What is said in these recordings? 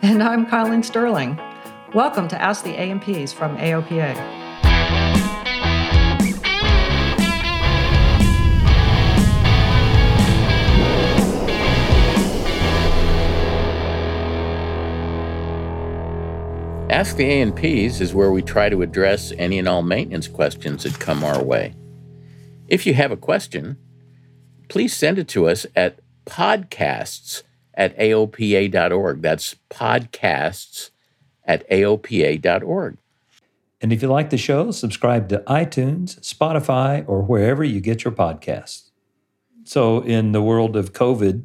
And I'm Colleen Sterling. Welcome to Ask the A&Ps from AOPA. Ask the A&Ps is where we try to address any and all maintenance questions that come our way. If you have a question, please send it to us at podcasts at aopa.org. That's podcasts at aopa.org. And if you like the show, subscribe to iTunes, Spotify, or wherever you get your podcasts. So, in the world of COVID,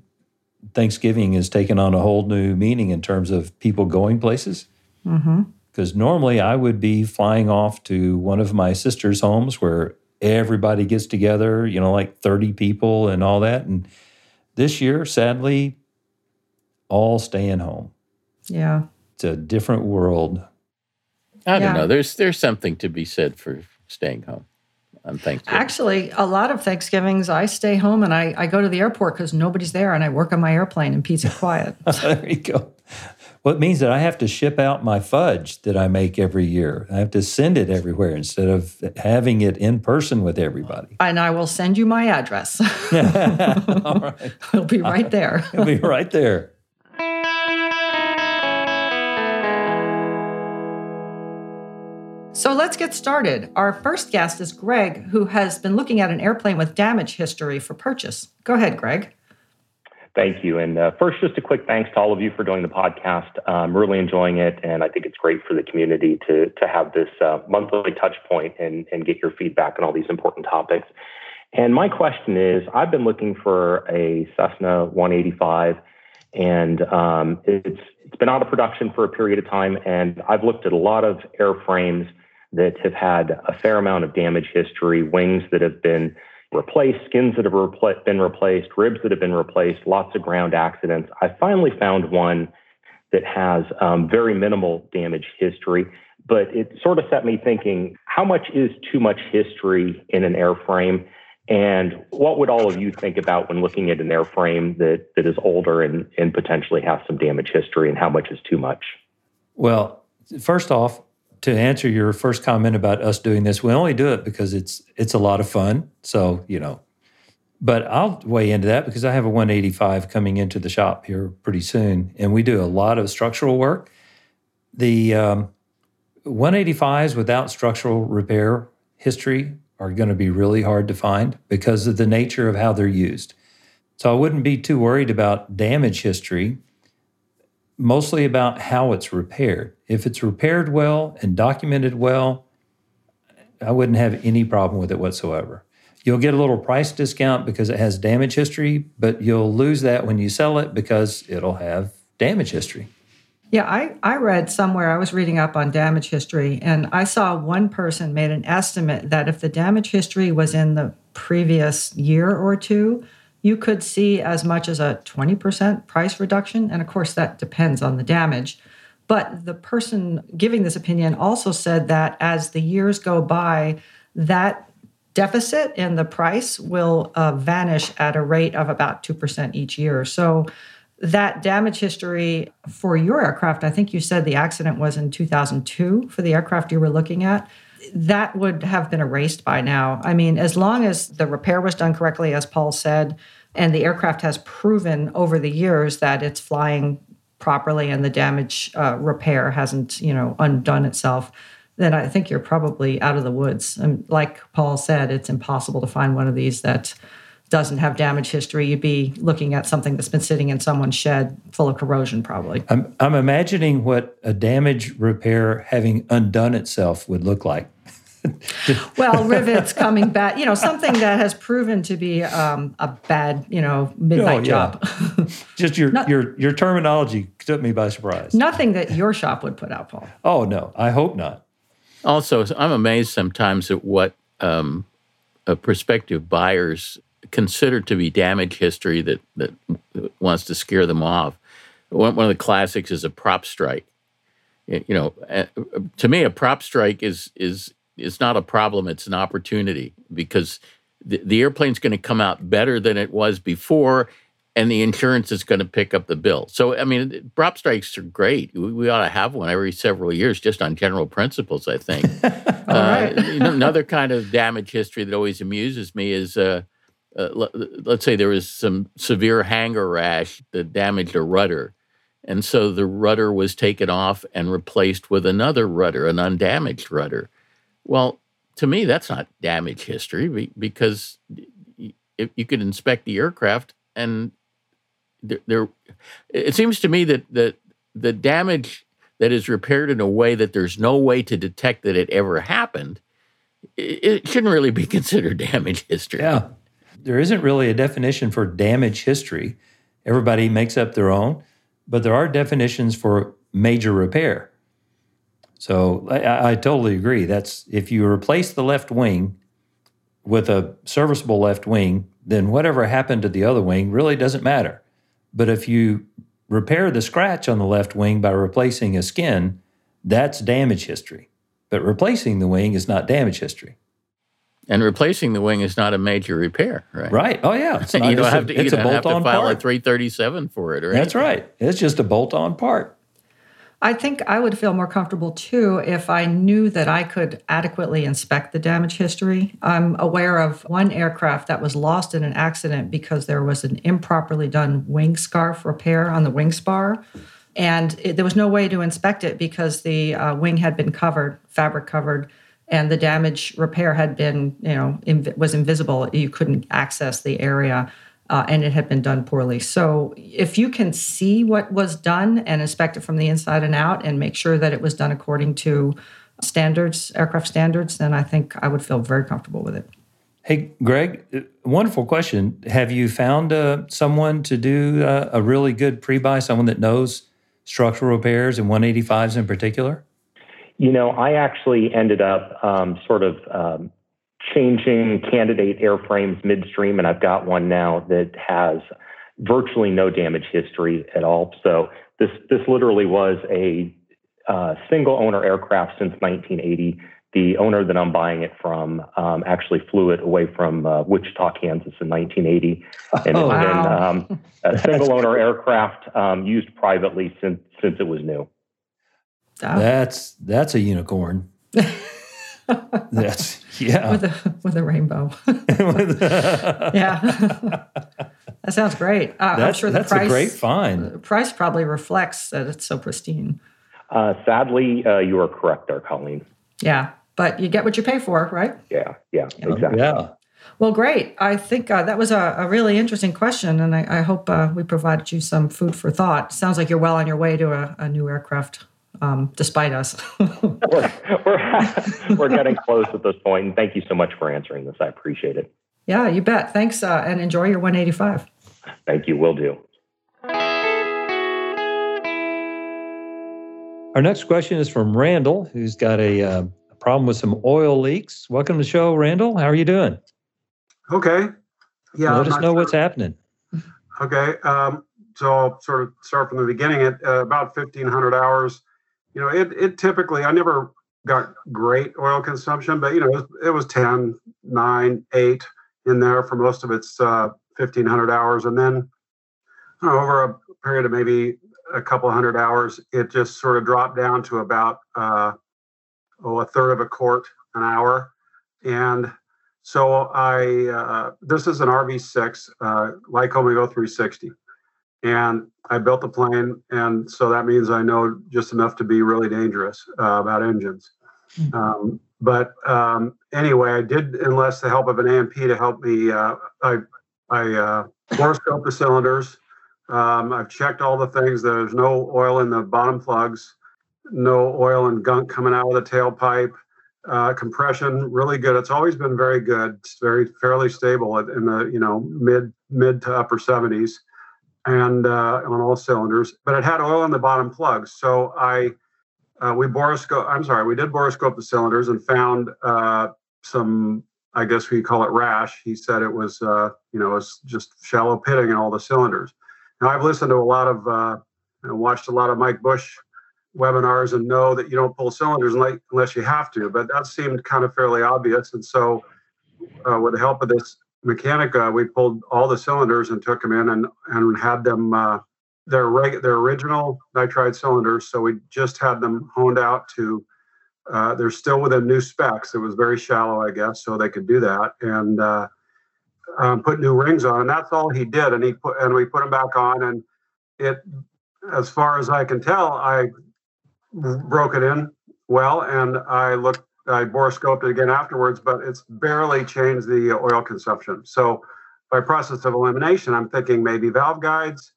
Thanksgiving has taken on a whole new meaning in terms of people going places. Because mm-hmm. normally I would be flying off to one of my sister's homes where everybody gets together, you know, like 30 people and all that. And this year, sadly, all staying home. Yeah. It's a different world. I don't yeah. know. There's there's something to be said for staying home on Thanksgiving. Actually, a lot of Thanksgivings I stay home and I, I go to the airport because nobody's there and I work on my airplane in peace and quiet. there you go. Well, it means that I have to ship out my fudge that I make every year. I have to send it everywhere instead of having it in person with everybody. And I will send you my address. All right. It'll be right there. It'll be right there. So let's get started. Our first guest is Greg, who has been looking at an airplane with damage history for purchase. Go ahead, Greg. Thank you. And uh, first, just a quick thanks to all of you for doing the podcast. I'm really enjoying it, and I think it's great for the community to to have this uh, monthly touch point and, and get your feedback on all these important topics. And my question is, I've been looking for a Cessna 185, and um, it's it's been out of production for a period of time, and I've looked at a lot of airframes that have had a fair amount of damage history, wings that have been replaced, skins that have repl- been replaced, ribs that have been replaced, lots of ground accidents. I finally found one that has um, very minimal damage history, but it sort of set me thinking how much is too much history in an airframe? And what would all of you think about when looking at an airframe that, that is older and, and potentially has some damage history, and how much is too much? Well, first off, to answer your first comment about us doing this, we only do it because it's it's a lot of fun. So you know, but I'll weigh into that because I have a 185 coming into the shop here pretty soon, and we do a lot of structural work. The um, 185s without structural repair history are going to be really hard to find because of the nature of how they're used. So I wouldn't be too worried about damage history mostly about how it's repaired. If it's repaired well and documented well, I wouldn't have any problem with it whatsoever. You'll get a little price discount because it has damage history, but you'll lose that when you sell it because it'll have damage history. Yeah, I, I read somewhere, I was reading up on damage history, and I saw one person made an estimate that if the damage history was in the previous year or two, you could see as much as a 20% price reduction. And of course, that depends on the damage. But the person giving this opinion also said that as the years go by, that deficit in the price will uh, vanish at a rate of about 2% each year. So that damage history for your aircraft, I think you said the accident was in 2002 for the aircraft you were looking at that would have been erased by now. I mean, as long as the repair was done correctly, as Paul said, and the aircraft has proven over the years that it's flying properly and the damage uh, repair hasn't, you know, undone itself, then I think you're probably out of the woods. And like Paul said, it's impossible to find one of these that doesn't have damage history. You'd be looking at something that's been sitting in someone's shed full of corrosion, probably. I'm, I'm imagining what a damage repair having undone itself would look like. well, rivets coming back, you know, something that has proven to be um, a bad, you know, midnight oh, yeah. job. Just your Not, your your terminology took me by surprise. Nothing that your shop would put out, Paul. Oh no, I hope not. Also, I'm amazed sometimes at what um, prospective buyers consider to be damage history that that wants to scare them off. One, one of the classics is a prop strike. You know, uh, to me, a prop strike is is is not a problem; it's an opportunity because the, the airplane's going to come out better than it was before, and the insurance is going to pick up the bill. So, I mean, prop strikes are great. We, we, ought to have one every several years, just on general principles. I think. uh, another kind of damage history that always amuses me is. Uh, uh, let's say there was some severe hangar rash that damaged a rudder. And so the rudder was taken off and replaced with another rudder, an undamaged rudder. Well, to me, that's not damage history because if you could inspect the aircraft and there, there it seems to me that, that the damage that is repaired in a way that there's no way to detect that it ever happened, it shouldn't really be considered damage history. Yeah. There isn't really a definition for damage history. Everybody makes up their own, but there are definitions for major repair. So I, I, totally agree. That's if you replace the left wing with a serviceable left wing, then whatever happened to the other wing really doesn't matter. But if you repair the scratch on the left wing by replacing a skin, that's damage history. But replacing the wing is not damage history. And replacing the wing is not a major repair, right? Right. Oh yeah. It's not, you don't have to. You don't have to file part. a 337 for it, right? That's right. It's just a bolt-on part. I think I would feel more comfortable too if I knew that I could adequately inspect the damage history. I'm aware of one aircraft that was lost in an accident because there was an improperly done wing scarf repair on the wing spar. And it, there was no way to inspect it because the uh, wing had been covered, fabric covered, and the damage repair had been, you know, inv- was invisible. You couldn't access the area uh, and it had been done poorly. So if you can see what was done and inspect it from the inside and out and make sure that it was done according to standards, aircraft standards, then I think I would feel very comfortable with it. Hey, Greg, uh, wonderful question. Have you found uh, someone to do uh, a really good pre buy, someone that knows structural repairs and 185s in particular? You know, I actually ended up um, sort of um, changing candidate airframes midstream, and I've got one now that has virtually no damage history at all. So this this literally was a uh, single owner aircraft since 1980. The owner that I'm buying it from um, actually flew it away from uh, Wichita, Kansas in 1980, and oh, it's wow. been um, a single owner aircraft um, used privately since since it was new. That's that's a unicorn. that's yeah. With a with a rainbow. yeah. that sounds great. Uh, I'm sure the that's price, a great find. The price probably reflects that it's so pristine. Uh, sadly, uh, you are correct there, Colleen. Yeah, but you get what you pay for, right? Yeah, yeah, exactly. Yeah. Well, great. I think uh, that was a, a, really interesting question, and I, I hope uh, we provided you some food for thought. Sounds like you're well on your way to a, a new aircraft um, despite us. we're, we're, we're, getting close at this point. point, and thank you so much for answering this. I appreciate it. Yeah, you bet. Thanks, uh, and enjoy your 185. Thank you. Will do. Our next question is from Randall, who's got a, uh, a problem with some oil leaks. Welcome to the show, Randall. How are you doing? Okay. Yeah. Let us know sure. what's happening. Okay. Um, so I'll sort of start from the beginning. At uh, about 1,500 hours, you know, it, it typically, I never got great oil consumption, but, you know, it was, it was 10, 9, 8 in there for most of its uh, 1,500 hours. And then know, over a period of maybe a couple hundred hours, it just sort of dropped down to about, uh, oh, a third of a quart an hour. And so I, uh, this is an RV6, uh, Lycoming O-360 and I built the plane, and so that means I know just enough to be really dangerous uh, about engines. Mm-hmm. Um, but um, anyway, I did enlist the help of an A&P to help me. Uh, I I uh, borescope the cylinders. Um, I've checked all the things. There's no oil in the bottom plugs, no oil and gunk coming out of the tailpipe. Uh, compression really good. It's always been very good. It's very fairly stable in the you know mid mid to upper 70s, and uh, on all cylinders. But it had oil in the bottom plugs, so I uh, we borescope. I'm sorry, we did borescope the cylinders and found uh, some. I guess we call it rash. He said it was, uh, you know, it's just shallow pitting in all the cylinders. Now I've listened to a lot of, uh, and watched a lot of Mike Busch webinars and know that you don't pull cylinders unless you have to. But that seemed kind of fairly obvious, and so uh, with the help of this mechanic, uh, we pulled all the cylinders and took them in and and had them uh, they're reg- they're original nitride cylinders, so we just had them honed out to. Uh, they're still within new specs. It was very shallow, I guess, so they could do that and uh, um, put new rings on. And that's all he did. And he put and we put them back on. And it, as far as I can tell, I broke it in well, and I looked. I borescoped it again afterwards, but it's barely changed the oil consumption. So, by process of elimination, I'm thinking maybe valve guides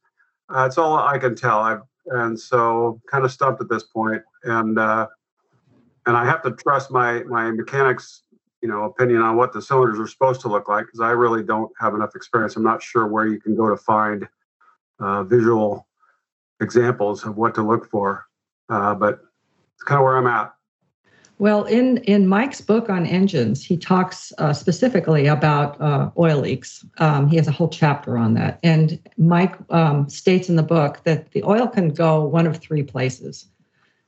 that's all I can tell. I've, and so kind of stumped at this point, and uh, and I have to trust my my mechanics, you know, opinion on what the cylinders are supposed to look like because I really don't have enough experience. I'm not sure where you can go to find uh, visual examples of what to look for, uh, but it's kind of where I'm at. Well, in, in Mike's book on engines, he talks uh, specifically about uh, oil leaks. Um, he has a whole chapter on that. And Mike um, states in the book that the oil can go one of three places.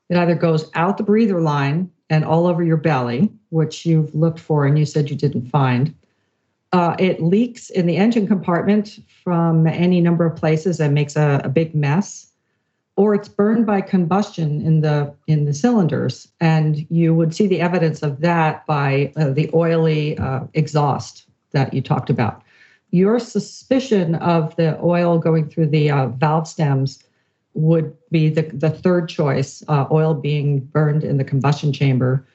It either goes out the breather line and all over your belly, which you've looked for and you said you didn't find. Uh, it leaks in the engine compartment from any number of places and makes a, a big mess or it's burned by combustion in the in the cylinders. And you would see the evidence of that by uh, the oily uh, exhaust that you talked about. Your suspicion of the oil going through the uh, valve stems would be the, the third choice uh, oil being burned in the combustion chamber.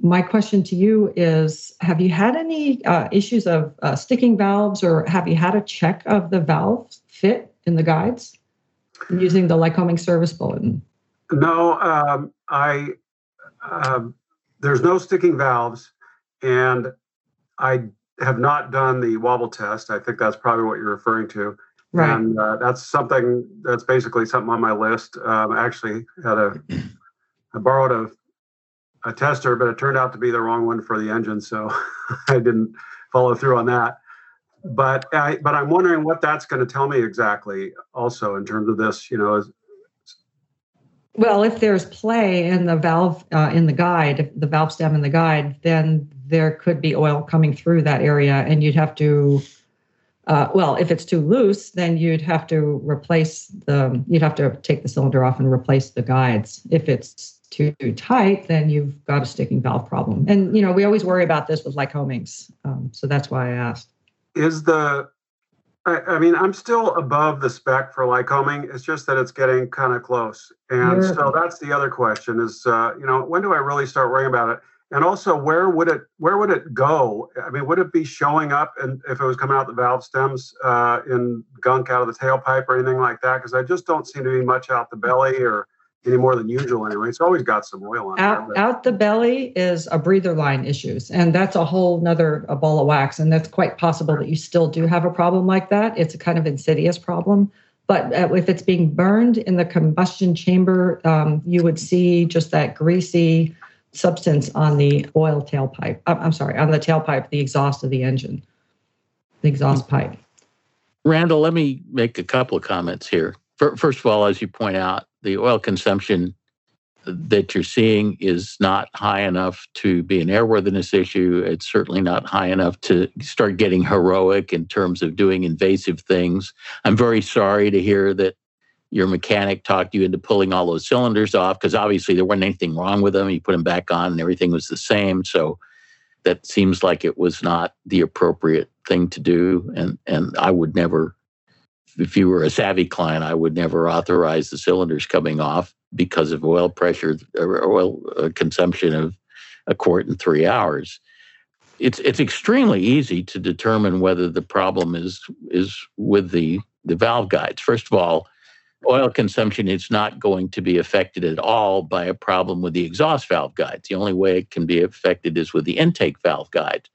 My question to you is have you had any uh, issues of uh, sticking valves or have you had a check of the valve fit in the guides using the Lycoming service bulletin? No, um, I um, there's no sticking valves, and I have not done the wobble test. I think that's probably what you're referring to. Right. And uh, that's something that's basically something on my list. Um, I actually had a I borrowed a a tester, but it turned out to be the wrong one for the engine, so I didn't follow through on that but I, but I'm wondering what that's going to tell me exactly. Also, in terms of this, you know, well, if there's play in the valve uh, in the guide, the valve stem in the guide, then there could be oil coming through that area, and you'd have to. Uh, well, if it's too loose, then you'd have to replace the. You'd have to take the cylinder off and replace the guides. If it's too tight, then you've got a sticking valve problem. And you know, we always worry about this with Lycomings, um, so that's why I asked is the I, I, mean, I'm still above the spec for Lycoming. It's just that it's getting kind of close. And yeah. so that's the other question is, uh, you know, when do I really start worrying about it? And also, where would it where would it go? I mean, would it be showing up and if it was coming out the valve stems uh, in gunk out of the tailpipe or anything like that? Because I just don't seem to be much out the belly or any more than usual anyway. It's always got some oil on out, there. Out the belly is a breather line issues, and that's a whole nother a ball of wax. And that's quite possible that you still do have a problem like that. It's a kind of insidious problem. But uh, if it's being burned in the combustion chamber, um, you would see just that greasy substance on the oil tailpipe. Uh, I'm sorry, on the tailpipe, the exhaust of the engine, the exhaust pipe. Randall, let me make a couple of comments here. First of all, as you point out, the oil consumption that you're seeing is not high enough to be an airworthiness issue. It's certainly not high enough to start getting heroic in terms of doing invasive things. I'm very sorry to hear that your mechanic talked you into pulling all those cylinders off because obviously there wasn't anything wrong with them. You put them back on and everything was the same. So that seems like it was not the appropriate thing to do. And and I would never if you were a savvy client, I would never authorize the cylinders coming off because of oil pressure or oil uh, consumption of a quart in three hours. It's it's extremely easy to determine whether the problem is is with the the valve guides. First of all, oil consumption is not going to be affected at all by a problem with the exhaust valve guides. The only way it can be affected is with the intake valve guide.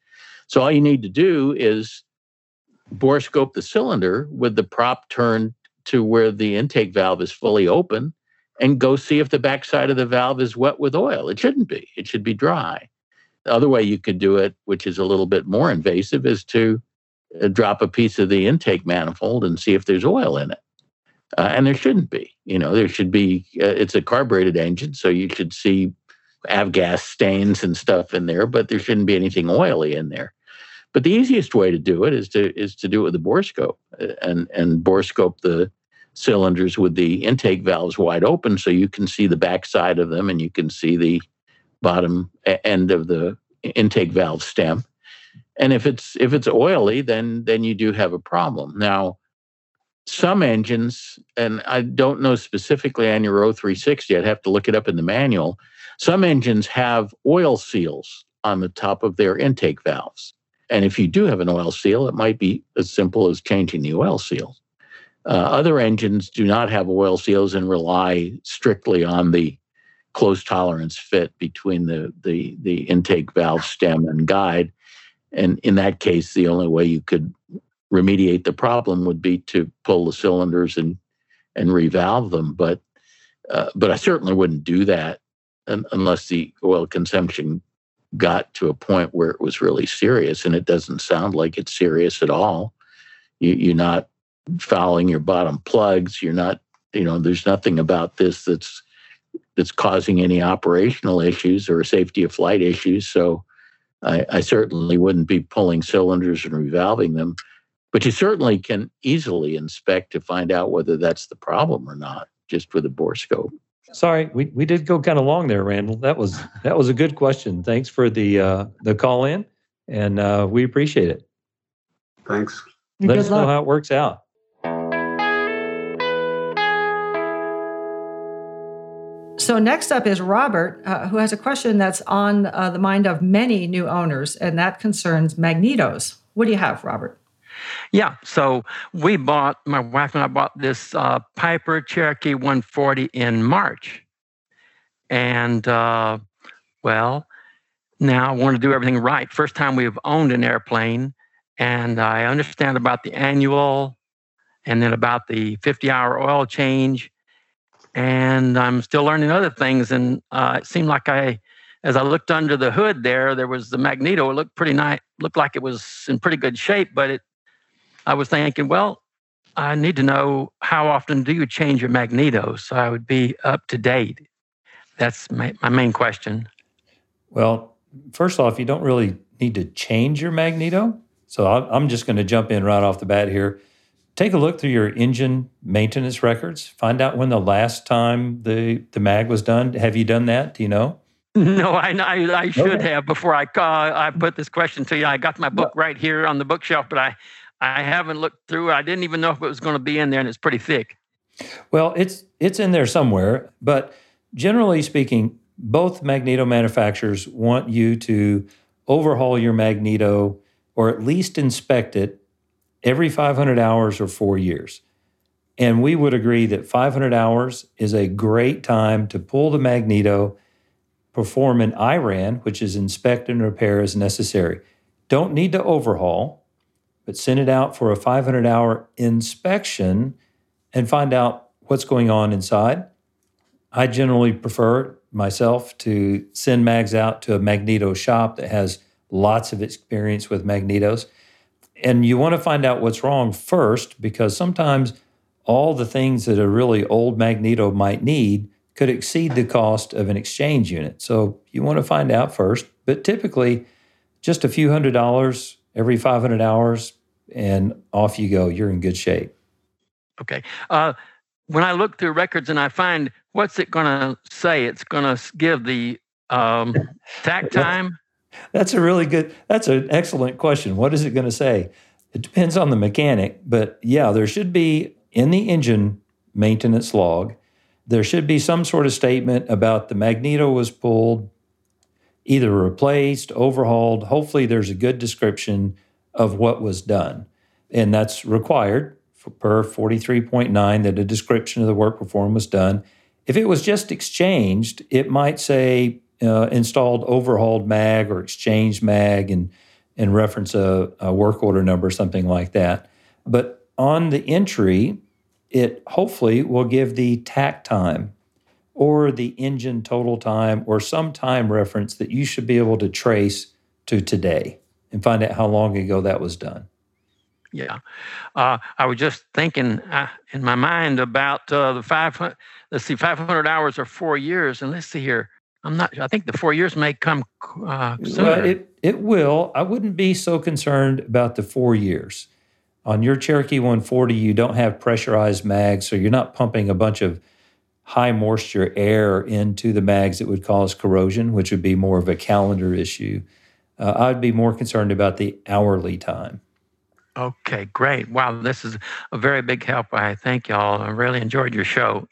So all you need to do is borescope the cylinder with the prop turned to where the intake valve is fully open and go see if the backside of the valve is wet with oil. It shouldn't be. It should be dry. The other way you could do it, which is a little bit more invasive, is to uh, drop a piece of the intake manifold and see if there's oil in it. Uh, and there shouldn't be. You know, there should be. Uh, it's a carbureted engine, so you should see avgas stains and stuff in there, but there shouldn't be anything oily in there. But the easiest way to do it is to is to do it with a borescope uh, and and borescope the cylinders with the intake valves wide open, so you can see the backside of them and you can see the bottom end of the intake valve stem. And if it's if it's oily, then then you do have a problem. Now, some engines, and I don't know specifically on your O360, I'd have to look it up in the manual. Some engines have oil seals on the top of their intake valves. And if you do have an oil seal, it might be as simple as changing the oil seal. Uh, other engines do not have oil seals and rely strictly on the close tolerance fit between the, the, the intake valve stem and guide. And in that case, the only way you could remediate the problem would be to pull the cylinders and and revalve them. But uh, but I certainly wouldn't do that unless the oil consumption got to a point where it was really serious, and it doesn't sound like it's serious at all. You, you're not fouling your bottom plugs. You're not, you know, there's nothing about this that's that's causing any operational issues or safety of flight issues. So I, I certainly wouldn't be pulling cylinders and revalving them. But you certainly can easily inspect to find out whether that's the problem or not, just with a borescope. Sorry, we, we did go kind of long there, Randall. That was that was a good question. Thanks for the uh, the call in, and uh, we appreciate it. Thanks. Let us know how it works out. So next up is Robert, uh, who has a question that's on uh, the mind of many new owners, and that concerns magnetos. What do you have, Robert? Yeah, so we bought, my wife and I bought this uh, Piper Cherokee 140 in March. And uh, well, now I want to do everything right. First time we've owned an airplane, and I understand about the annual and then about the 50 hour oil change. And I'm still learning other things. And uh, it seemed like I, as I looked under the hood there, there was the magneto. It looked pretty nice, looked like it was in pretty good shape, but it I was thinking, well, I need to know how often do you change your magneto so I would be up to date. That's my, my main question. Well, first off, you don't really need to change your magneto. So I'm just going to jump in right off the bat here. Take a look through your engine maintenance records. Find out when the last time the, the mag was done. Have you done that? Do you know? No, I, I, I should okay. have before I uh, I put this question to you. I got my book right here on the bookshelf, but I I haven't looked through. I didn't even know if it was going to be in there, and it's pretty thick. Well, it's it's in there somewhere, but generally speaking, both magneto manufacturers want you to overhaul your magneto or at least inspect it every 500 hours or 4 years. And we would agree that 500 hours is a great time to pull the magneto, perform an IRAN, which is inspect and repair as necessary. Don't need to overhaul but send it out for a 500 hour inspection and find out what's going on inside. I generally prefer myself to send mags out to a magneto shop that has lots of experience with magnetos. And you want to find out what's wrong first because sometimes all the things that a really old magneto might need could exceed the cost of an exchange unit. So you want to find out first, but typically just a few hundred dollars every 500 hours, and off you go. You're in good shape. Okay. Uh, when I look through records and I find what's it going to say? It's going to give the um, tach time. That's a really good. That's an excellent question. What is it going to say? It depends on the mechanic, but yeah, there should be in the engine maintenance log. There should be some sort of statement about the magneto was pulled either replaced, overhauled. Hopefully, there's a good description of what was done. And that's required per 43.9 that a description of the work performed was done. If it was just exchanged, it might say uh, installed overhauled mag or exchanged mag and, and reference a, a work order number, something like that. But on the entry, it hopefully will give the tach time or the engine total time or some time reference that you should be able to trace to today and find out how long ago that was done. Yeah, uh, I was just thinking uh, in my mind about uh, the five. Let's see, five hundred hours or four years, and let's see here. I'm not. I think the four years may come uh, sooner. Well, it it will. I wouldn't be so concerned about the four years. On your Cherokee 140, you don't have pressurized mags, so you're not pumping a bunch of high moisture air into the mags that would cause corrosion, which would be more of a calendar issue. Uh, I'd be more concerned about the hourly time. Okay, great. Wow, this is a very big help. I thank y'all. I really enjoyed your show.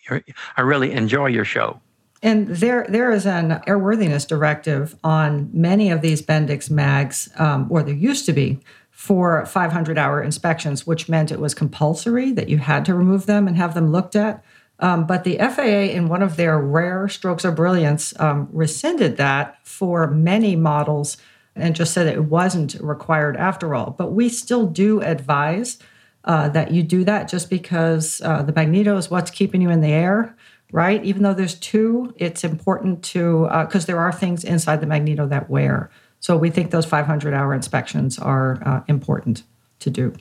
I really enjoy your show. And there, there is an airworthiness directive on many of these Bendix mags, um, or there used to be, for 500 hour inspections, which meant it was compulsory that you had to remove them and have them looked at. Um, but the FAA, in one of their rare strokes of brilliance, um, rescinded that for many models and just said it wasn't required after all. But we still do advise uh, that you do that just because uh, the magneto is what's keeping you in the air, right? Even though there's two, it's important to, because uh, there are things inside the magneto that wear. So we think those 500 hour inspections are uh, important to do.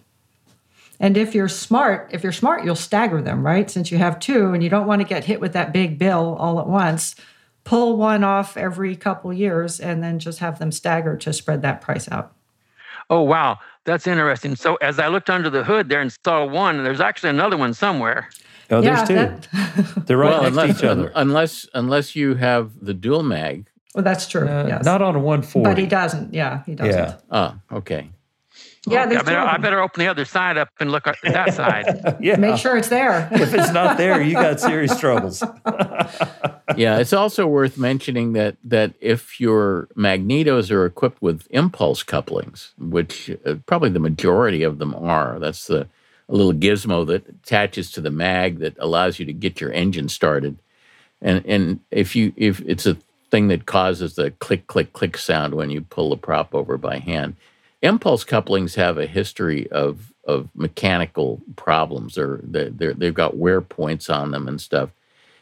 And if you're smart, if you're smart, you'll stagger them, right? Since you have two and you don't want to get hit with that big bill all at once, pull one off every couple years and then just have them stagger to spread that price out. Oh, wow. That's interesting. So as I looked under the hood there and saw one, there's actually another one somewhere. Oh, there's yeah, two. That... They're right well, next unless, to each other. Unless, unless you have the dual mag. Well, that's true. Uh, yes. Not on a 140. But he doesn't. Yeah, he doesn't. Yeah. Oh, okay. Yeah, I better, I better open the other side up and look at that side. yeah. Make sure it's there. if it's not there, you got serious troubles. yeah, it's also worth mentioning that that if your magnetos are equipped with impulse couplings, which uh, probably the majority of them are, that's the a little gizmo that attaches to the mag that allows you to get your engine started. And and if you if it's a thing that causes the click click click sound when you pull the prop over by hand impulse couplings have a history of of mechanical problems. Or they're, they've got wear points on them and stuff.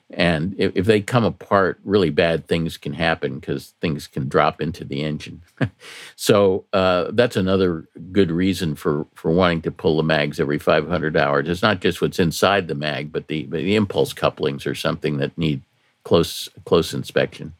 And if, if they come apart really bad things can happen because things can drop into the engine. So uh, that's another good reason for for wanting to pull the mags every 500 hours. It's not just what's inside the mag but the but the impulse couplings are something that need close close inspection.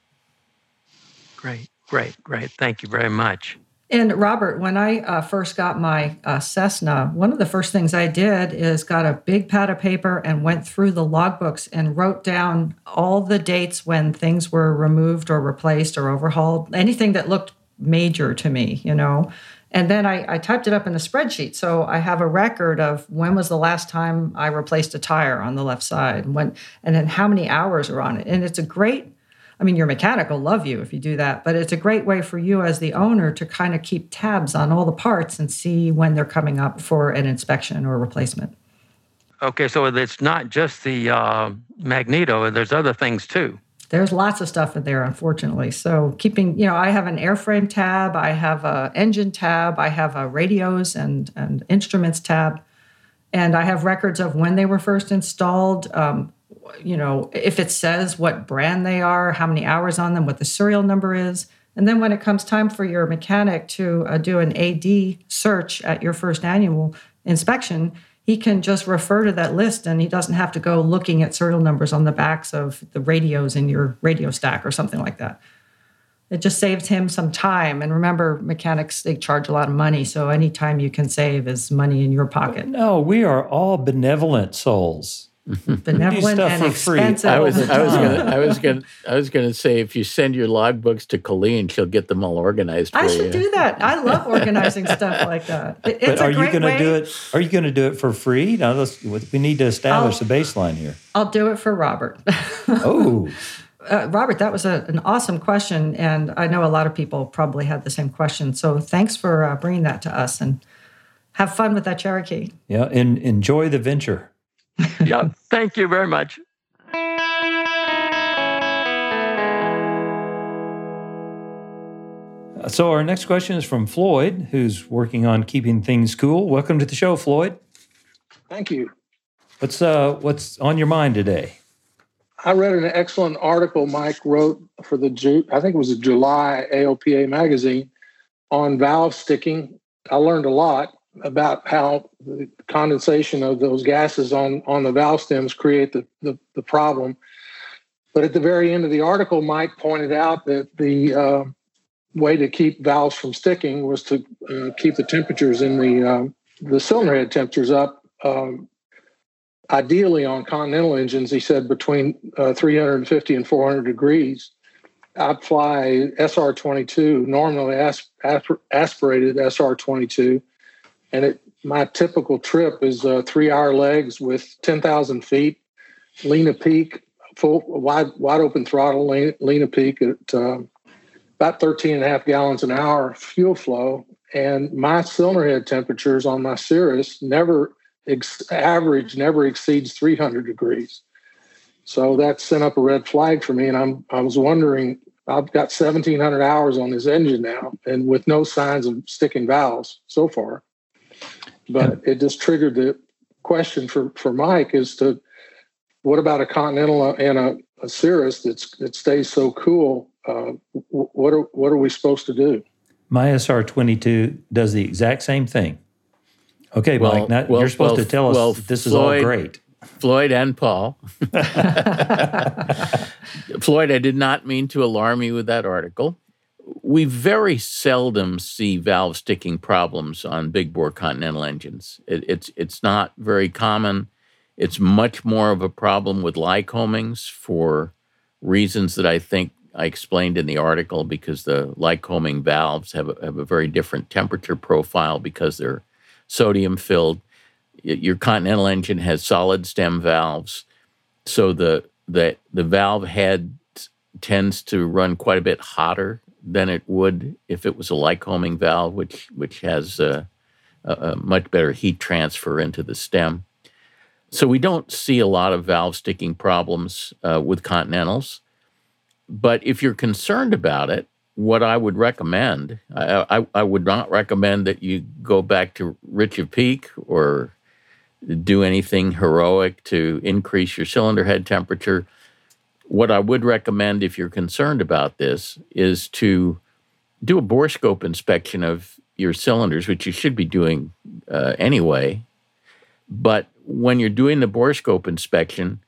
Great great great. Thank you very much and Robert, when I uh, first got my uh, Cessna, one of the first things I did is got a big pad of paper and went through the logbooks and wrote down all the dates when things were removed or replaced or overhauled, anything that looked major to me, you know. And then I, I typed it up in a spreadsheet. So I have a record of when was the last time I replaced a tire on the left side, when, and then how many hours are on it. And it's a great I mean, your mechanic will love you if you do that, but it's a great way for you as the owner to kind of keep tabs on all the parts and see when they're coming up for an inspection or replacement. Okay, so it's not just the uh, magneto, there's other things too. There's lots of stuff in there, unfortunately. So, keeping, you know, I have an airframe tab, I have a engine tab, I have a radios and, and instruments tab, and I have records of when they were first installed, um, you know, if it says what brand they are, how many hours on them, what the serial number is. And then when it comes time for your mechanic to uh, do an AD search at your first annual inspection, he can just refer to that list and he doesn't have to go looking at serial numbers on the backs of the radios in your radio stack or something like that. It just saves him some time. And remember, mechanics, they charge a lot of money. So any time you can save is money in your pocket. No, we are all benevolent souls. Benevolent and expensive. I was, I was gonna, I was gonna, I was gonna say if you send your logbooks to Colleen, she'll get them all organized. I should you. do that. I love organizing stuff like that. It, but are you going to do it? Are you going to do it for free? Now, let's, we need to establish I'll, a baseline here. I'll do it for Robert. oh. uh, Robert, that was a, an awesome question. And I know a lot of people probably had the same question. So thanks for uh, bringing that to us and have fun with that Cherokee. Yeah, and enjoy the venture. yeah, thank you very much. So our next question is from Floyd, who's working on keeping things cool. Welcome to the show, Floyd. Thank you. What's uh what's on your mind today? I read an excellent article Mike wrote for the Ju- I think it was a July AOPA magazine on valve sticking. I learned a lot about how the condensation of those gases on on the valve stems create the, the, the problem. But at the very end of the article, Mike pointed out that the uh, way to keep valves from sticking was to uh, keep the temperatures in the uh, the cylinder head temperatures up. Um, ideally, on continental engines, he said between uh, 350 and 400 degrees. I fly SR22, normally asp- aspirated SR22, and it my typical trip is uh, three hour legs with 10,000 feet, lean of peak, full wide wide open throttle, Lena, lean of peak at um, about 13 and a half gallons an hour fuel flow. And my cylinder head temperatures on my Cirrus never ex- average never exceeds 300 degrees. So that sent up a red flag for me. And I'm, I was wondering, I've got 1700 hours on this engine now and with no signs of sticking valves so far. But it just triggered the question for, for Mike is to, what about a Continental and a, a Cirrus that's, that stays so cool uh, what are what are we supposed to do? My SR22 does the exact same thing. Okay, well, Mike, now, well, you're supposed well, to tell us well, this Floyd, is all great. Floyd and Paul. Floyd, I did not mean to alarm you with that article. We very seldom see valve sticking problems on big bore Continental engines. It, it's it's not very common. It's much more of a problem with Lycomings for reasons that I think I explained in the article because the Lycoming valves have a, have a very different temperature profile because they're sodium filled. Your Continental engine has solid stem valves, so the the the valve head tends to run quite a bit hotter than it would if it was a Lycoming valve, which which has a, a much better heat transfer into the stem. So we don't see a lot of valve sticking problems uh, with Continentals. But if you're concerned about it, what I would recommend, I, I, I, would not recommend that you go back to rich of peak or do anything heroic to increase your cylinder head temperature. What I would recommend if you're concerned about this is to do a borescope inspection of your cylinders, which you should be doing uh, anyway. But when you're doing the borescope inspection,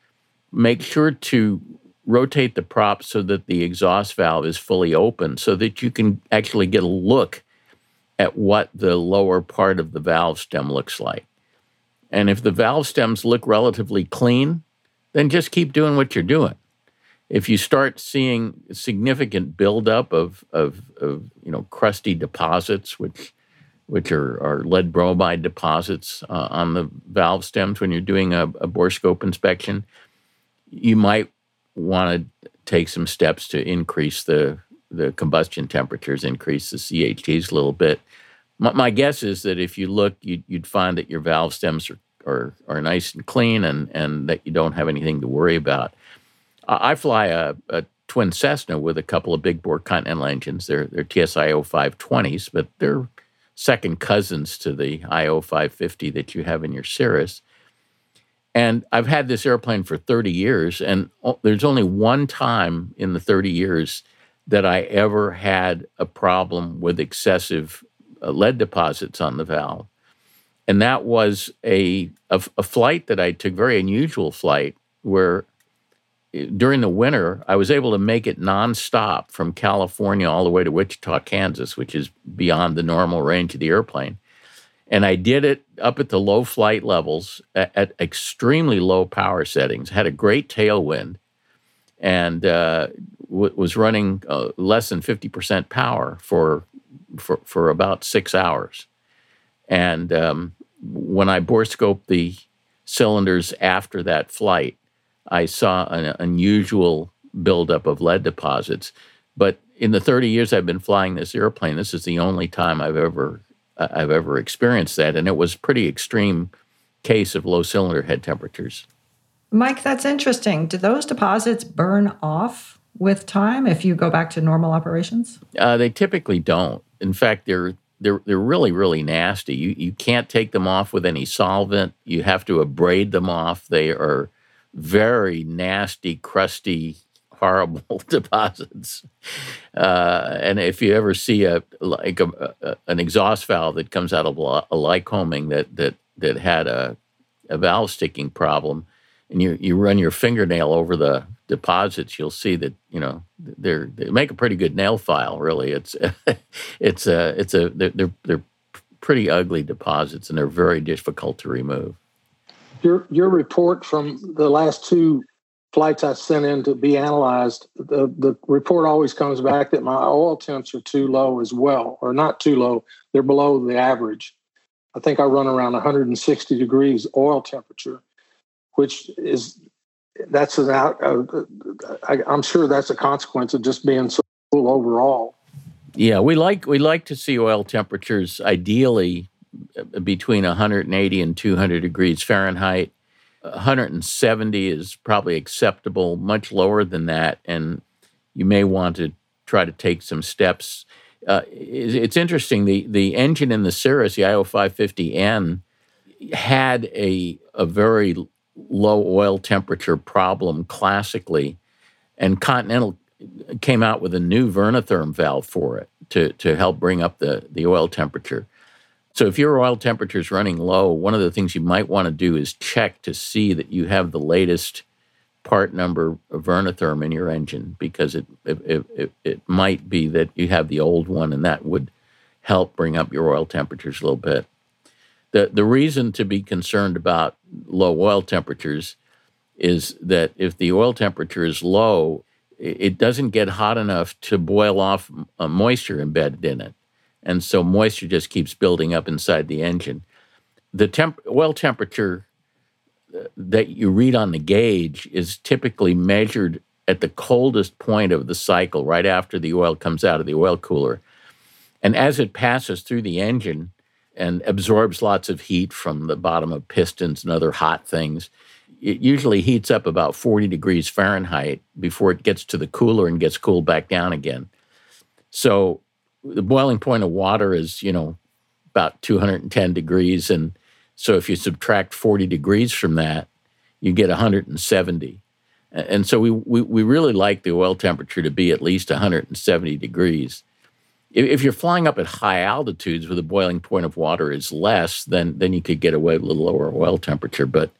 make sure to rotate the prop so that the exhaust valve is fully open so that you can actually get a look at what the lower part of the valve stem looks like. And if the valve stems look relatively clean, then just keep doing what you're doing. If you start seeing significant buildup of, of, of you know crusty deposits, which which are, are lead bromide deposits uh, on the valve stems when you're doing a, a borescope inspection, you might want to take some steps to increase the the combustion temperatures, increase the CHTs a little bit. My, my guess is that if you look, you'd, you'd find that your valve stems are, are, are nice and clean and, and that you don't have anything to worry about. I, fly a, a twin Cessna with a couple of big bore Continental engines. They're, they're TSIO-520s, but they're second cousins to the IO 550 that you have in your Cirrus. And I've had this airplane for 30 years, and there's only one time in the 30 years that I ever had a problem with excessive uh, lead deposits on the valve. And that was a, a, a flight that I took, very unusual flight, where during the winter, I was able to make it nonstop from California all the way to Wichita, Kansas, which is beyond the normal range of the airplane. And I did it up at the low flight levels at, at extremely low power settings, had a great tailwind, and uh, w- was running uh, less than 50% power for, for, for about six hours. And um, when I borescoped the cylinders after that flight, I saw an unusual buildup of lead deposits. But in the 30 years I've been flying this airplane, this is the only time I've ever I've ever experienced that, and it was pretty extreme case of low cylinder head temperatures. Mike, that's interesting. Do those deposits burn off with time if you go back to normal operations? Uh, they typically don't. In fact, they're they're they're really really nasty. You you can't take them off with any solvent. You have to abrade them off. They are very nasty, crusty, horrible deposits. Uh, and if you ever see a like a, a, an exhaust valve that comes out of a Lycoming that that that had a a valve sticking problem, and you you run your fingernail over the deposits, you'll see that you know they're they make a pretty good nail file. Really, it's it's a it's a they're, they're they're pretty ugly deposits, and they're very difficult to remove. Your your report from the last two flights I sent in to be analyzed, the, the report always comes back that my oil temps are too low as well, or not too low. They're below the average. I think I run around 160 degrees oil temperature, which is that's an out. Uh, I, I'm sure that's a consequence of just being so cool overall. Yeah, we like we like to see oil temperatures ideally between 180 and 200 degrees Fahrenheit 170 is probably acceptable, much lower than that. And you may want to try to take some steps. Uh, it's interesting. The, the engine in the Cirrus, the IO 550N, had a, a very low oil temperature problem classically. And Continental came out with a new Vernatherm valve for it to, to help bring up the, the oil temperature. So if your oil temperature is running low, one of the things you might want to do is check to see that you have the latest part number of Vernatherm in your engine because it it, it, it might be that you have the old one and that would help bring up your oil temperatures a little bit. The the reason to be concerned about low oil temperatures is that if the oil temperature is low, it doesn't get hot enough to boil off uh, moisture embedded in it and so moisture just keeps building up inside the engine. The temp- oil temperature uh, that you read on the gauge is typically measured at the coldest point of the cycle, right after the oil comes out of the oil cooler. And as it passes through the engine and absorbs lots of heat from the bottom of pistons and other hot things, it usually heats up about 40 degrees Fahrenheit before it gets to the cooler and gets cooled back down again. So the boiling point of water is, you know, about 210 degrees. And so if you subtract 40 degrees from that, you get 170. And so we, we, we really like the oil temperature to be at least 170 degrees. If you're flying up at high altitudes where the boiling point of water is less, then, then you could get away with a lower oil temperature. But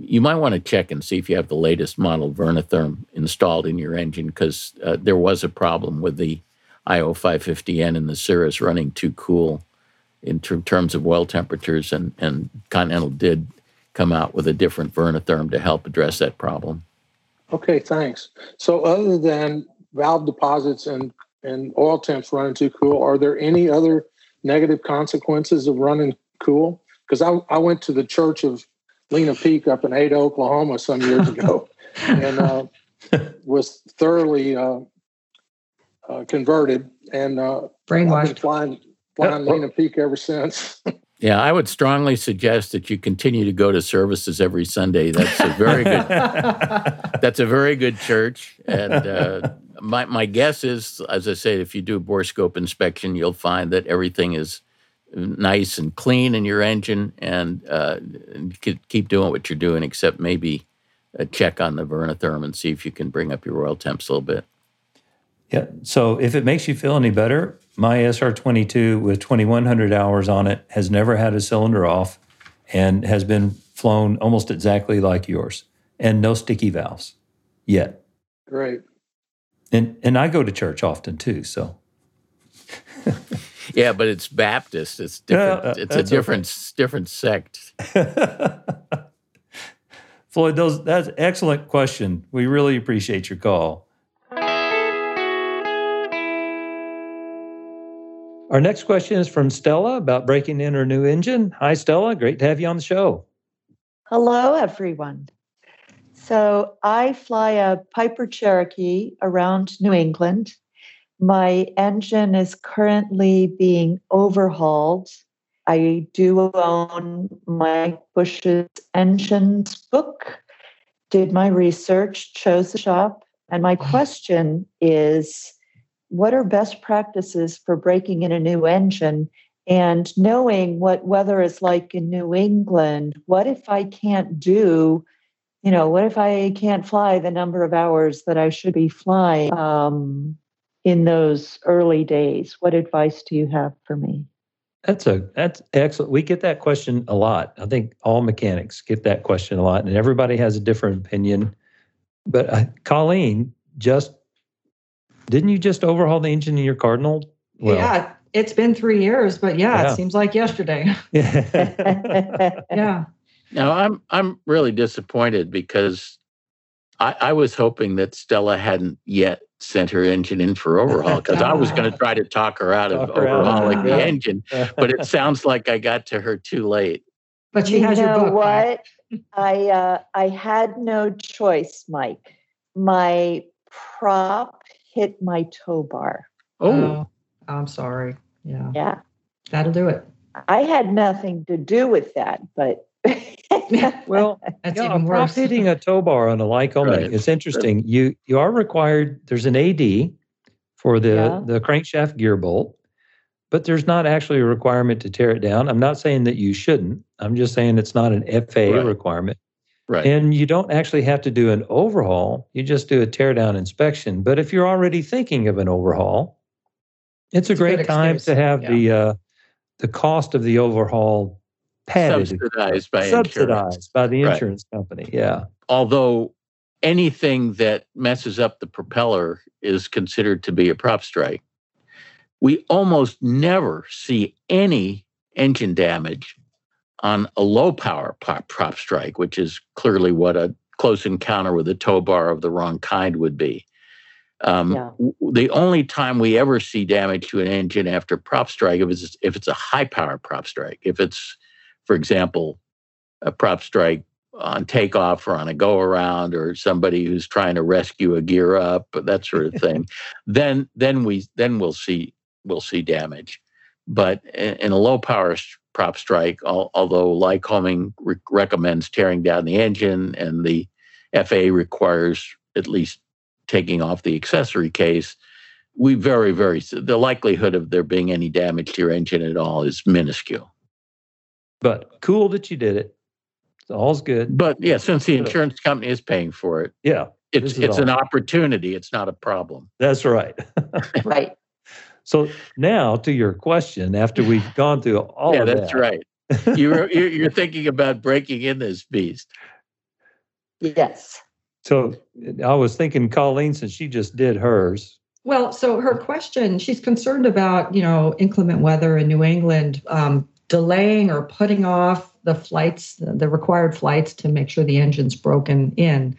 you might want to check and see if you have the latest model Vernatherm installed in your engine because uh, there was a problem with the IO 550N in the Cirrus running too cool in ter- terms of oil temperatures, and, and Continental did come out with a different Vernatherm to help address that problem. Okay, thanks. So, other than valve deposits and, and oil temps running too cool, are there any other negative consequences of running cool? Because I, I went to the church of lean of peak up in Ada, Oklahoma some years ago and uh, was thoroughly uh, uh, converted and uh, brainwashed. I've been flying, flying lean of peak ever since. yeah, I would strongly suggest that you continue to go to services every Sunday. That's a very good. that's a very good church, and uh, my my guess is, as I said, if you do a borescope inspection, you'll find that everything is nice and clean in your engine, and, uh, and keep doing what you're doing, except maybe check on the Vernatherm and see if you can bring up your oil temps a little bit. Yeah. So if it makes you feel any better, my SR22 with 2100 hours on it has never had a cylinder off and has been flown almost exactly like yours and no sticky valves yet. Great. And and I go to church often too, so Yeah, but it's Baptist. It's different. Uh, it's a different okay. different sect. Floyd, those that's excellent question. We really appreciate your call. Our next question is from Stella about breaking in her new engine. Hi, Stella. Great to have you on the show. Hello, everyone. So I fly a Piper Cherokee around New England. My engine is currently being overhauled. I do own Mike Busch's engines book, did my research, chose the shop. And my question is what are best practices for breaking in a new engine? And knowing what weather is like in New England, what if I can't do, you know, what if I can't fly the number of hours that I should be flying um, in those early days? What advice do you have for me? That's a that's excellent. We get that question a lot. I think all mechanics get that question a lot, and everybody has a different opinion. But uh, Colleen, just didn't you just overhaul the engine in your Cardinal? Well, yeah, it's been three years, but yeah, yeah. it seems like yesterday. yeah. Now I'm I'm really disappointed because I, I was hoping that Stella hadn't yet sent her engine in for overhaul because I was going to try to talk her out of overhauling the engine, but it sounds like I got to her too late. But she you has know your book. What? I uh, I had no choice, Mike. My prop hit my tow bar. Oh, oh I'm sorry. Yeah. Yeah. That'll do it. I had nothing to do with that, but well, that's yeah, even worse. hitting a tow bar on a Lycoming. Right. It's interesting. You you are required. There's an AD for the yeah. the crankshaft gear bolt, but there's not actually a requirement to tear it down. I'm not saying that you shouldn't. I'm just saying it's not an FAA right. requirement. Right. And you don't actually have to do an overhaul. You just do a teardown inspection. But if you're already thinking of an overhaul, it's a great a time excuse. to have yeah. the uh, the cost of the overhaul padded, subsidized by subsidized insurance. by the insurance right. company. Yeah. Although anything that messes up the propeller is considered to be a prop strike. We almost never see any engine damage on a low power prop, prop strike, which is clearly what a close encounter with a tow bar of the wrong kind would be. Um, yeah. The only time we ever see damage to an engine after prop strike if it's if it's a high power prop strike. If it's for example, a prop strike on takeoff or on a go around or somebody who's trying to rescue a gear up that sort of thing then then we then we'll see we'll see damage but in, a low power prop strike although Lycoming re- recommends tearing down the engine and the FAA requires at least taking off the accessory case we very very the likelihood of there being any damage to your engine at all is minuscule but cool that you did it. All's good. But yeah, since the insurance company is paying for it, yeah, it's it's an opportunity. It's not a problem. That's right. right. So now to your question, after we've gone through all yeah, of that, that's right. You're you're thinking about breaking in this beast. Yes. So I was thinking, Colleen, since she just did hers. Well, so her question, she's concerned about you know inclement weather in New England. Um, delaying or putting off the flights, the required flights to make sure the engine's broken in.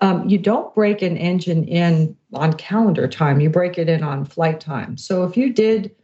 Um, you don't break an engine in on calendar time, you break it in on flight time. So if you did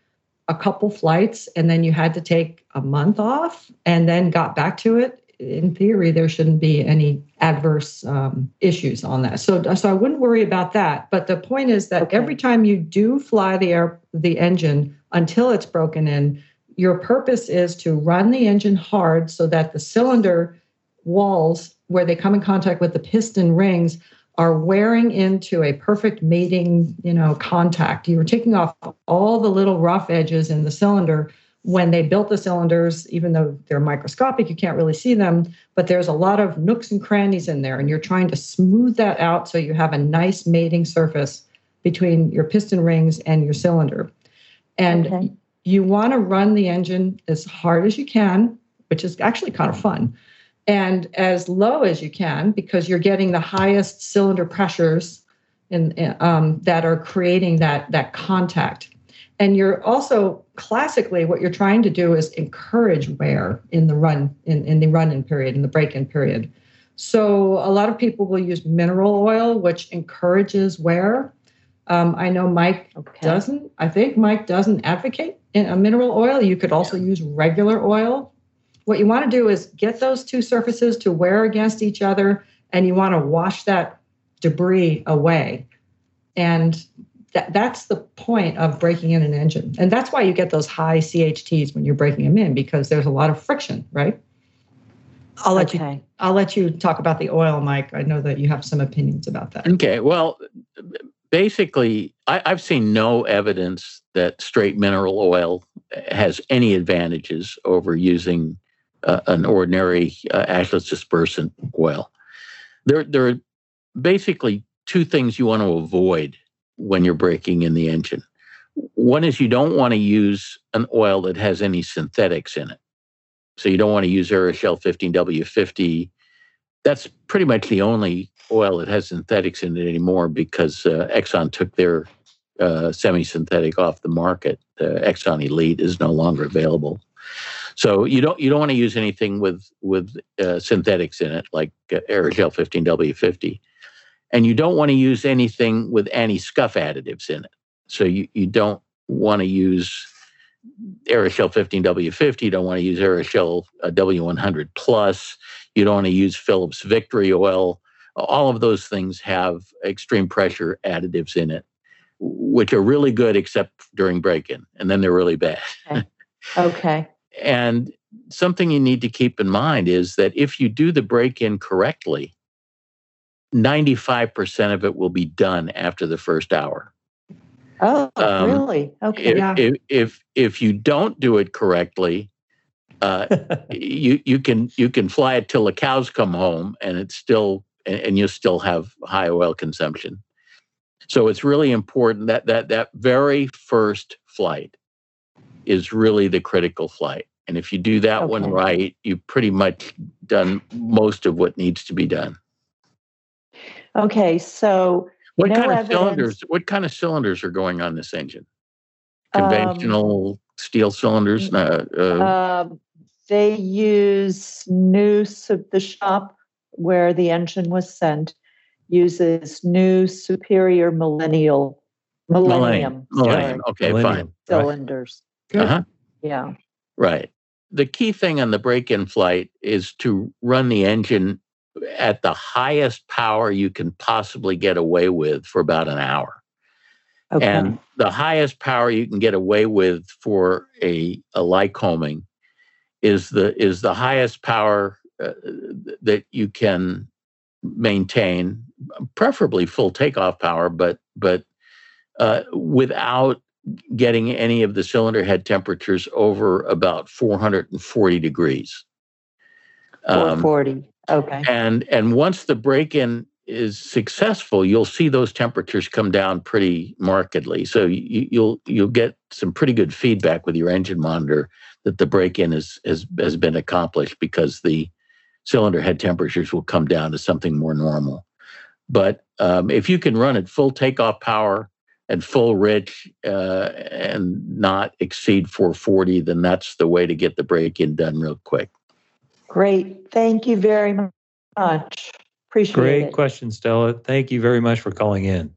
a couple flights and then you had to take a month off and then got back to it, in theory, there shouldn't be any adverse um, issues on that. So, so I wouldn't worry about that. But the point is that okay. every time you do fly the air, the engine until it's broken in, your purpose is to run the engine hard so that the cylinder walls where they come in contact with the piston rings are wearing into a perfect mating you know contact. You're taking off all the little rough edges in the cylinder. When they built the cylinders even though they're microscopic you can't really see them but there's a lot of nooks and crannies in there and you're trying to smooth that out so you have a nice mating surface between your piston rings and your cylinder. And okay. you want to run the engine as hard as you can, which is actually kind of fun, and as low as you can because you're getting the highest cylinder pressures in, um, that are creating that that contact. And you're also classically what you're trying to do is encourage wear in the run in, in the run-in period, in the break-in period. So a lot of people will use mineral oil, which encourages wear. Um, I know Mike okay. doesn't. I think Mike doesn't advocate in a mineral oil. You could also yeah. use regular oil. What you want to do is get those two surfaces to wear against each other and you want to wash that debris away. And that, that's the point of breaking in an engine. And that's why you get those high CHTs when you're breaking them in because there's a lot of friction, right? I'll let okay. you I'll let you talk about the oil, Mike. I know that you have some opinions about that. Okay. Well, basically, I, have seen no evidence that straight mineral oil has any advantages over using uh, an ordinary uh, ashless dispersant oil. There, there are basically two things you want to avoid when you're breaking in the engine. One is you don't want to use an oil that has any synthetics in it. So you don't want to use Aeroshell 15W50. That's pretty much the only oil that has synthetics in it anymore because uh, Exxon took their uh, semi-synthetic off the market. The Exxon Elite is no longer available. So you don't you don't want to use anything with with uh, synthetics in it like uh, Aeroshell 15W50, and you don't want to use anything with anti-scuff additives in it. So you you don't want to use Aeroshell 15W50. You don't want to use Aeroshell uh, W100 Plus. You don't want to use Phillips Victory oil. All of those things have extreme pressure additives in it, which are really good except during break-in, and then they're really bad. Okay. okay. And something you need to keep in mind is that if you do the break-in correctly, 95% of it will be done after the first hour. Oh, um, really? Okay. If, yeah. if, if if you don't do it correctly, uh, you you can you can fly it till the cows come home, and it's still and you still have high oil consumption. So it's really important that that that very first flight is really the critical flight. And if you do that okay. one right, you've pretty much done most of what needs to be done. Okay, so what no kind of evidence. cylinders? What kind of cylinders are going on this engine? Conventional um, steel cylinders. Uh, uh, they use new. the shop where the engine was sent uses new superior millennial millennium millennium. millennium. Okay, millennium. fine. Cylinders. Uh-huh. Yeah. Right. The key thing on the break-in flight is to run the engine at the highest power you can possibly get away with for about an hour. Okay. And the highest power you can get away with for a, a Lycoming is the is the highest power uh, that you can maintain, preferably full takeoff power, but but uh, without getting any of the cylinder head temperatures over about 440 degrees. 440. Okay. And and once the break-in is successful, you'll see those temperatures come down pretty markedly. So you, you'll you'll get some pretty good feedback with your engine monitor that the break-in is, has has been accomplished because the cylinder head temperatures will come down to something more normal. But um, if you can run at full takeoff power and full rich uh, and not exceed 440, then that's the way to get the break-in done real quick. Great. Thank you very much. Appreciate Great it. Great question, Stella. Thank you very much for calling in.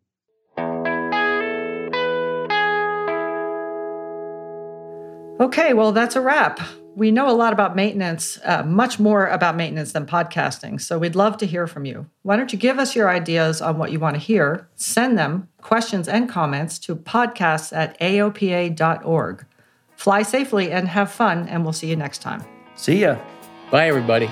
Okay, well, that's a wrap. We know a lot about maintenance, uh, much more about maintenance than podcasting. So we'd love to hear from you. Why don't you give us your ideas on what you want to hear? Send them, questions and comments, to podcasts at aopa.org. Fly safely and have fun, and we'll see you next time. See ya. Bye, everybody.